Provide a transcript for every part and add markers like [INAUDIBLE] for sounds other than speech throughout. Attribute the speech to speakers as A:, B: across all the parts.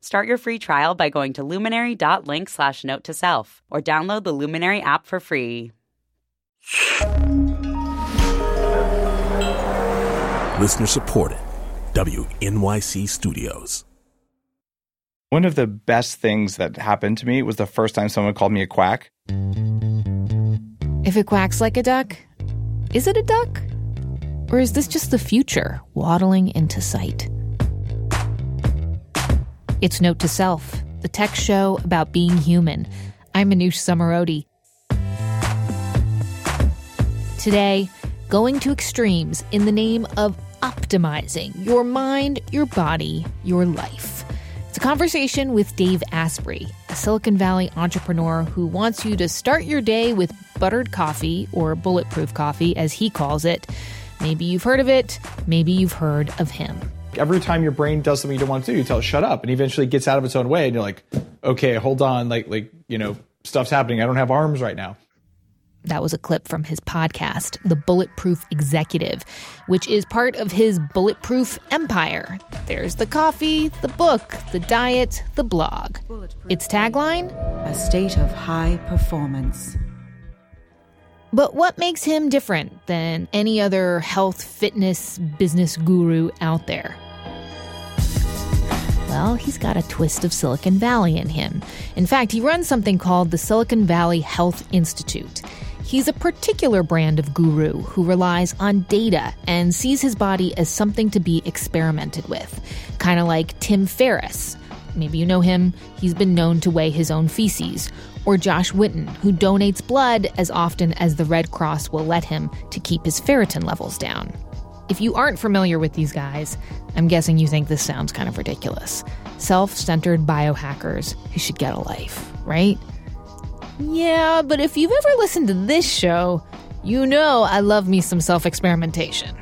A: Start your free trial by going to luminary.link slash note to self or download the Luminary app for free.
B: Listener supported. WNYC Studios.
C: One of the best things that happened to me was the first time someone called me a quack.
D: If it quacks like a duck, is it a duck? Or is this just the future waddling into sight? It's Note to Self, the tech show about being human. I'm Manoush Zomorodi. Today, going to extremes in the name of optimizing your mind, your body, your life. It's a conversation with Dave Asprey, a Silicon Valley entrepreneur who wants you to start your day with buttered coffee, or bulletproof coffee, as he calls it. Maybe you've heard of it, maybe you've heard of him
E: every time your brain does something you don't want to do, you tell it shut up, and eventually gets out of its own way, and you're like, okay, hold on, like like you know stuff's happening. I don't have arms right now.
D: That was a clip from his podcast, The Bulletproof Executive, which is part of his bulletproof empire. There's the coffee, the book, the diet, the blog. Its tagline?
F: A state of high performance.
D: But what makes him different than any other health, fitness, business guru out there? Well, he's got a twist of Silicon Valley in him. In fact, he runs something called the Silicon Valley Health Institute. He's a particular brand of guru who relies on data and sees his body as something to be experimented with, kind of like Tim Ferriss. Maybe you know him, he's been known to weigh his own feces. Or Josh Witten, who donates blood as often as the Red Cross will let him to keep his ferritin levels down. If you aren't familiar with these guys, I'm guessing you think this sounds kind of ridiculous. Self centered biohackers who should get a life, right? Yeah, but if you've ever listened to this show, you know I love me some self experimentation.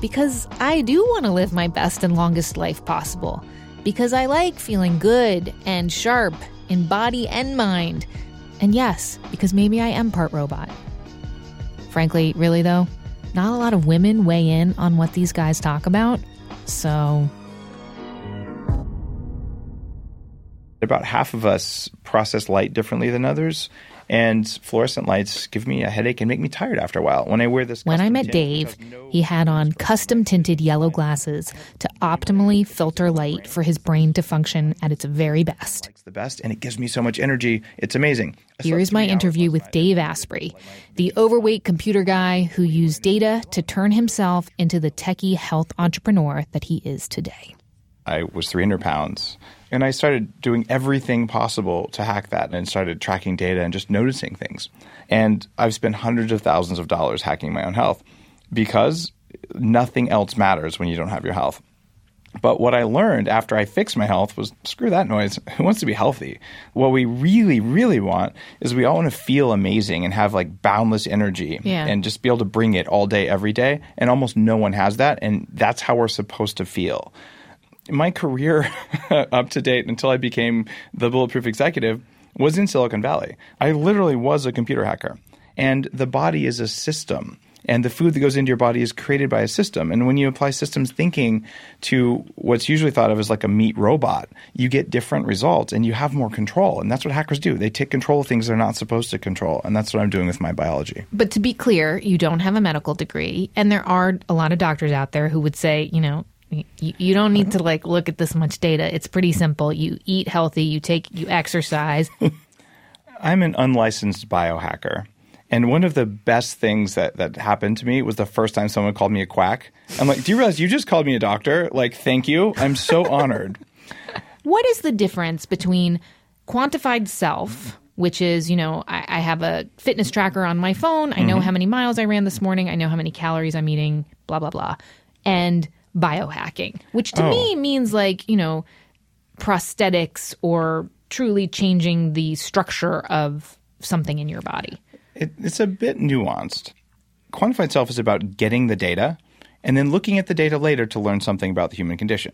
D: Because I do want to live my best and longest life possible. Because I like feeling good and sharp in body and mind. And yes, because maybe I am part robot. Frankly, really though, not a lot of women weigh in on what these guys talk about. So.
C: About half of us process light differently than others. And fluorescent lights give me a headache and make me tired after a while. When I wear this,
D: when I met Dave, no he had on custom tinted yellow glasses to optimally filter light for his brain to function at its very best.
C: It's the best, and it gives me so much energy. It's amazing.
D: Here is my interview with Dave Asprey, the overweight computer guy who used data to turn himself into the techie health entrepreneur that he is today.
C: I was 300 pounds. And I started doing everything possible to hack that and started tracking data and just noticing things. And I've spent hundreds of thousands of dollars hacking my own health because nothing else matters when you don't have your health. But what I learned after I fixed my health was screw that noise. [LAUGHS] Who wants to be healthy? What we really, really want is we all want to feel amazing and have like boundless energy
D: yeah.
C: and just be able to bring it all day, every day. And almost no one has that. And that's how we're supposed to feel my career [LAUGHS] up to date until I became the Bulletproof executive was in Silicon Valley. I literally was a computer hacker. And the body is a system. And the food that goes into your body is created by a system. And when you apply systems thinking to what's usually thought of as like a meat robot, you get different results and you have more control. And that's what hackers do. They take control of things they're not supposed to control. And that's what I'm doing with my biology.
D: But to be clear, you don't have a medical degree. And there are a lot of doctors out there who would say, you know, you, you don't need to like look at this much data. It's pretty simple. You eat healthy, you take you exercise. [LAUGHS]
C: I'm an unlicensed biohacker. And one of the best things that, that happened to me was the first time someone called me a quack. I'm like, do you realize you just called me a doctor? Like, thank you. I'm so [LAUGHS] honored.
D: What is the difference between quantified self, which is, you know, I, I have a fitness tracker on my phone. I know mm-hmm. how many miles I ran this morning. I know how many calories I'm eating, blah, blah, blah. And biohacking, which to oh. me means like, you know, prosthetics or truly changing the structure of something in your body?
C: It, it's a bit nuanced. Quantified self is about getting the data and then looking at the data later to learn something about the human condition.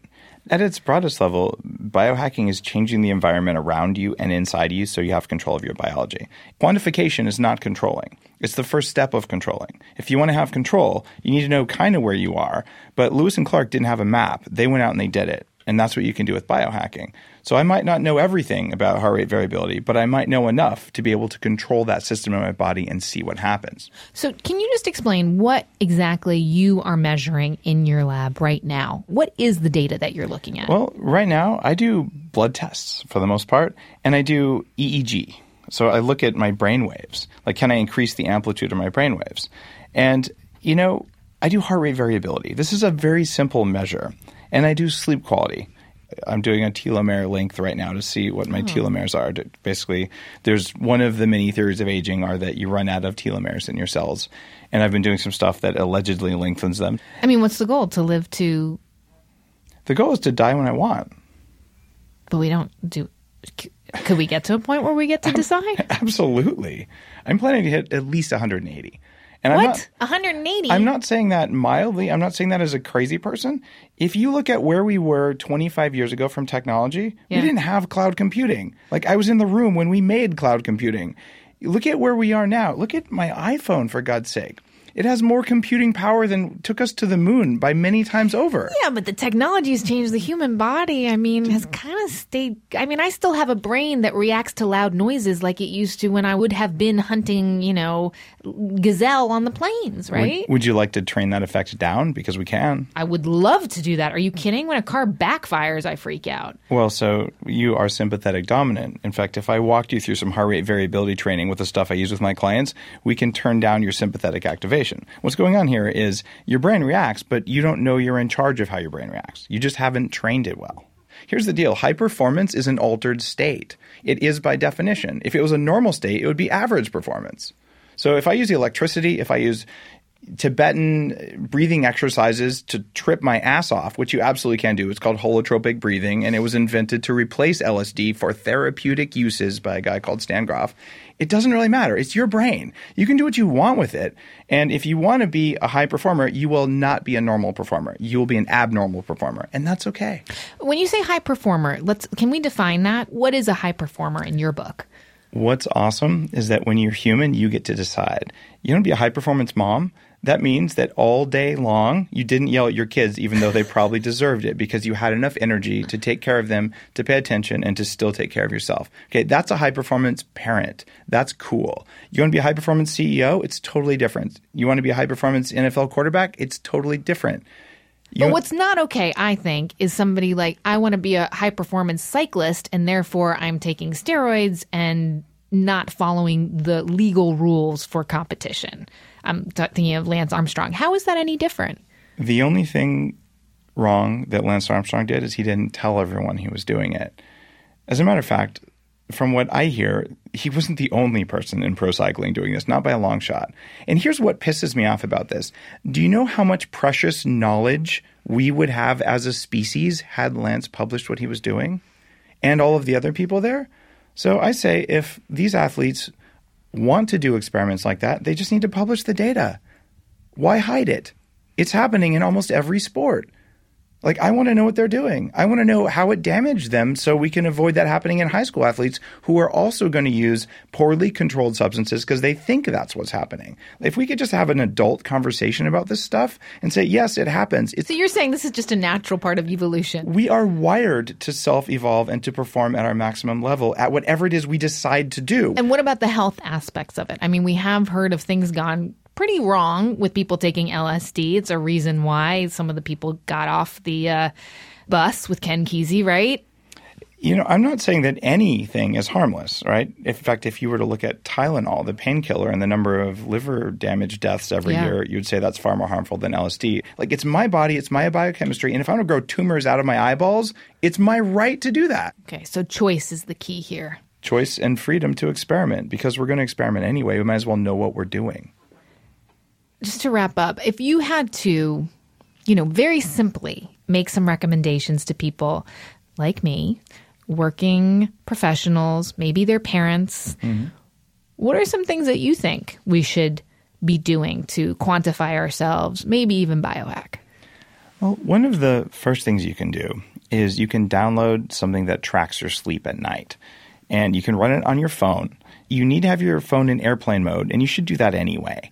C: At its broadest level, biohacking is changing the environment around you and inside you so you have control of your biology. Quantification is not controlling. It's the first step of controlling. If you want to have control, you need to know kind of where you are. But Lewis and Clark didn't have a map. They went out and they did it. And that's what you can do with biohacking. So I might not know everything about heart rate variability, but I might know enough to be able to control that system in my body and see what happens.
D: So, can you just explain what exactly you are measuring in your lab right now? What is the data that you're looking at?
C: Well, right now I do blood tests for the most part, and I do EEG. So I look at my brain waves. Like, can I increase the amplitude of my brain waves? And, you know, I do heart rate variability. This is a very simple measure. And I do sleep quality. I'm doing a telomere length right now to see what my oh. telomeres are. Basically, there's one of the many theories of aging are that you run out of telomeres in your cells. And I've been doing some stuff that allegedly lengthens them.
D: I mean, what's the goal? To live to,
C: The goal is to die when I want.
D: but we don't do. Could we get to a point where we get to decide? [LAUGHS]
C: Absolutely. I'm planning to hit at least 180. And I'm
D: what?
C: not,
D: 180?
C: I'm not saying that mildly. I'm not saying that as a crazy person. If you look at where we were 25 years ago from technology,
D: Yeah.
C: we didn't have cloud computing. Like I was in the room when we made cloud computing. Look at where we are now. Look at my iPhone for God's sake. It has more computing power than took us to the moon by many times over.
D: Yeah, but the technology has changed the human body. I mean, has kind of stayed. I mean, I still have a brain that reacts to loud noises like it used to when I would have been hunting, you know, gazelle on the plains, right?
C: Would, would you like to train that effect down? Because we can.
D: I would love to do that. Are you kidding? When a car backfires, I freak out.
C: Well, so you are sympathetic dominant. In fact, if I walked you through some heart rate variability training with the stuff I use with my clients, we can turn down your sympathetic activation. What's going on here is your brain reacts, but you don't know you're in charge of how your brain reacts. You just haven't trained it well. Here's the deal high performance is an altered state. It is by definition. If it was a normal state, it would be average performance. So if I use the electricity, if I use Tibetan breathing exercises to trip my ass off, which you absolutely can do. It's called holotropic breathing, and it was invented to replace LSD for therapeutic uses by a guy called Stan Grof. It doesn't really matter. It's your brain. You can do what you want with it. And if you want to be a high performer, you will not be a normal performer. You will be an abnormal performer, and that's okay.
D: When you say high performer, let's can we define that? What is a high performer in your book?
C: What's awesome is that when you're human, you get to decide. You want to be a high performance mom? That means that all day long, you didn't yell at your kids, even though they probably deserved it, because you had enough energy to take care of them, to pay attention, and to still take care of yourself. Okay, that's a high performance parent. That's cool. You want to be a high performance CEO? It's totally different. You want to be a high performance NFL quarterback? It's totally different. You
D: But what's not okay, I think, is somebody like, I want to be a high performance cyclist and therefore I'm taking steroids and not following the legal rules for competition. I'm thinking of Lance Armstrong. How is that any different?
C: The only thing wrong that Lance Armstrong did is he didn't tell everyone he was doing it. As a matter of fact, from what I hear, he wasn't the only person in pro cycling doing this, not by a long shot. And here's what pisses me off about this. Do you know how much precious knowledge we would have as a species had Lance published what he was doing? And all of the other people there? So I say if these athletes want to do experiments like that, they just need to publish the data. Why hide it? It's happening in almost every sport. Like, I want to know what they're doing. I want to know how it damaged them so we can avoid that happening in high school athletes who are also going to use poorly controlled substances because they think that's what's happening. If we could just have an adult conversation about this stuff and say, yes, it happens. It's,
D: So you're saying this is just a natural part of evolution.
C: we are wired to self evolve and to perform at our maximum level at whatever it is we decide to do.
D: And what about the health aspects of it? I mean, we have heard of things gone pretty wrong with people taking LSD. It's a reason why some of the people got off the uh, bus with Ken Kesey, right?
C: You know, I'm not saying that anything is harmless, right? In fact, if you were to look at Tylenol, the painkiller, and the number of liver damage deaths every
D: Yeah.
C: year, you'd say that's far more harmful than LSD. Like, it's my body, it's my biochemistry, and if I want to grow tumors out of my eyeballs, it's my right to do that.
D: Okay, so choice is the key here.
C: Choice and freedom to experiment because we're going to experiment anyway. We might as well know what we're doing.
D: Just to wrap up, if you had to, you know, very simply make some recommendations to people like me working professionals, maybe their parents. Mm-hmm. What are some things that you think we should be doing to quantify ourselves, maybe even biohack?
C: Well, one of the first things you can do is you can download something that tracks your sleep at night, and you can run it on your phone. You need to have your phone in airplane mode, and you should do that anyway.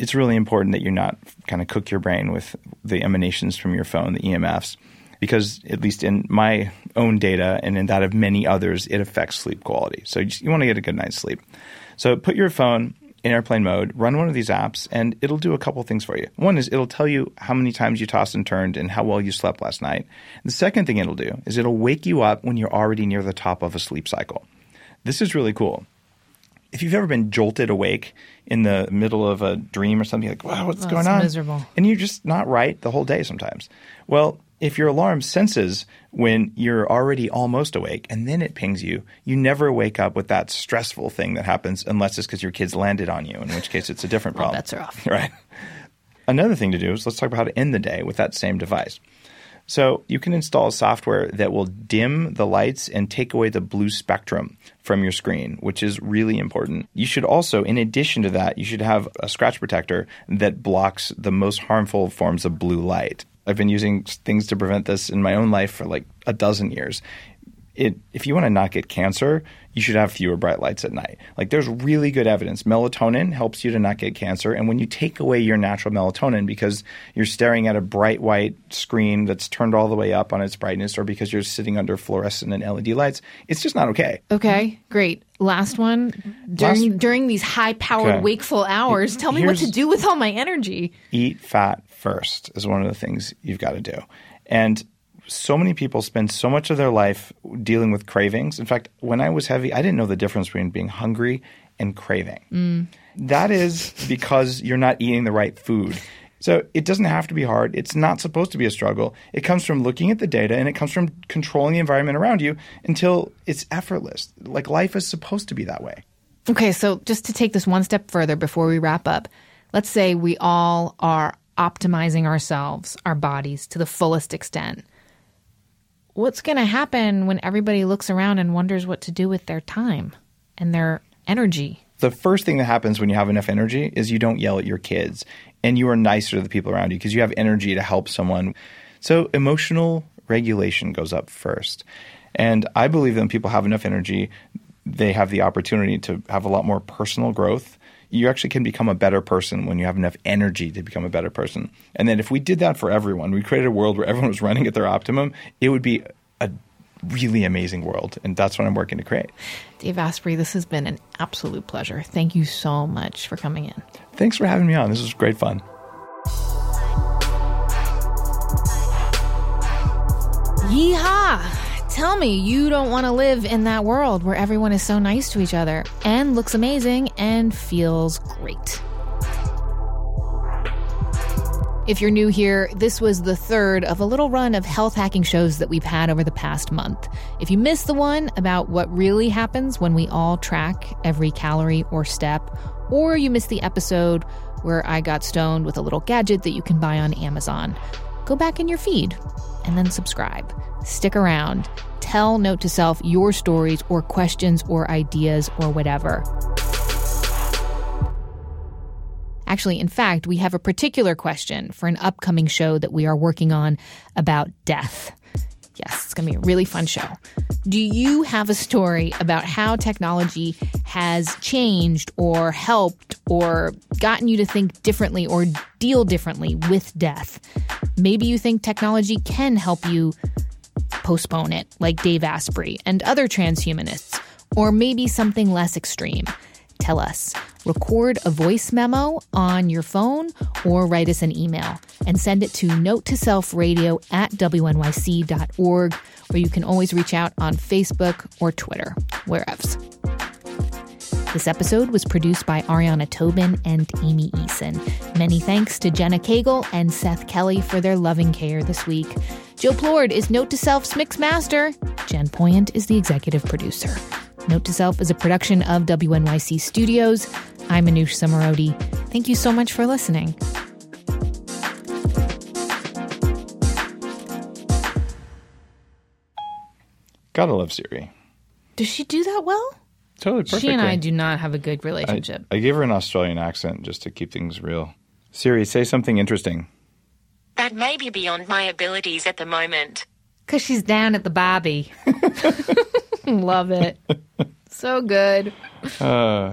C: It's really important that you're not kind of cook your brain with the emanations from your phone, the EMFs, because at least in my own data and in that of many others, it affects sleep quality. So you, just, you want to get a good night's sleep. So put your phone in airplane mode, run one of these apps, and it'll do a couple things for you. One is it'll tell you how many times you tossed and turned and how well you slept last night. The second thing it'll do is it'll wake you up when you're already near the top of a sleep cycle. This is really cool. If you've ever been jolted awake in the middle of a dream or something, like, wow, what's
D: Oh,
C: going on?
D: miserable.
C: And you're just not right the whole day sometimes. Well, if your alarm senses when you're already almost awake and then it pings you, you never wake up with that stressful thing that happens unless it's because your kids landed on you, in which case it's a different problem.
D: bets are off.
C: Right. Another thing to do is let's talk about how to end the day with that same device. So you can install software that will dim the lights and take away the blue spectrum from your screen, which is really important. You should also, in addition to that, you should have a scratch protector that blocks the most harmful forms of blue light. I've been using things to prevent this in my own life for like a dozen years. It, if you want to not get cancer, you should have fewer bright lights at night. Like there's really good evidence. Melatonin helps you to not get cancer. And when you take away your natural melatonin because you're staring at a bright white screen that's turned all the way up on its brightness or because you're sitting under fluorescent and LED lights, it's just not okay.
D: Okay, great. Last one. During
C: Last-
D: during these high powered
C: Okay.
D: wakeful hours, tell me what to do with all my energy.
C: eat fat first is one of the things you've got to do. And so many people spend so much of their life dealing with cravings. In fact, when I was heavy, I didn't know the difference between being hungry and craving. Mm. That is because you're not eating the right food. So it doesn't have to be hard. It's not supposed to be a struggle. It comes from looking at the data and it comes from controlling the environment around you until it's effortless. Like life is supposed to be that way.
D: Okay, so just to take this one step further before we wrap up, let's say we all are optimizing ourselves, our bodies to the fullest extent. What's going to happen when everybody looks around and wonders what to do with their time and their energy?
C: the first thing that happens when you have enough energy is you don't yell at your kids and you are nicer to the people around you because you have energy to help someone. So emotional regulation goes up first. And I believe that when people have enough energy, they have the opportunity to have a lot more personal growth. You actually can become a better person when you have enough energy to become a better person. And then if we did that for everyone, we created a world where everyone was [LAUGHS] running at their optimum, it would be a really amazing world. And that's what I'm working to create.
D: Dave Asprey, this has been an absolute pleasure. Thank you so much for coming in.
C: Thanks for having me on. This was great fun.
D: Yeehaw! Tell me you don't want to live in that world where everyone is so nice to each other and looks amazing and feels great. If you're new here, this was the third of a little run of health hacking shows that we've had over the past month. If you missed the one about what really happens when we all track every calorie or step, or you missed the episode where I got stoned with a little gadget that you can buy on Amazon, go back in your feed and then subscribe. Stick around. Tell Note to Self your stories or questions or ideas or whatever. Actually, in fact, we have a particular question for an upcoming show that we are working on about death. Yes, it's going to be a really fun show. Do you have a story about how technology has changed or helped or gotten you to think differently or deal differently with death? Maybe you think technology can help you postpone it, like Dave Asprey and other transhumanists, or maybe something less extreme. Tell us. Record a voice memo on your phone or write us an email and send it to note to self radio at wnyc.org, or you can always reach out on Facebook or Twitter, wherever. This episode was produced by Ariana Tobin and Amy Eason. Many thanks to Jenna Cagle and Seth Kelly for their loving care this week. Joe Plourde is Note to Self's mix master. Jen Poyant is the executive producer. Note to Self is a production of WNYC Studios. I'm Manoush Zomorodi. Thank you so much for listening.
C: Gotta love Siri.
D: Does she do that well?
C: Totally perfectly.
D: She and I do not have a good
C: I,
D: relationship.
C: I gave her an Australian accent just to keep things real. Siri, say something interesting.
G: That may be beyond my abilities at the moment.
D: Because she's down at the Barbie. [LAUGHS] Love it. So good. Uh.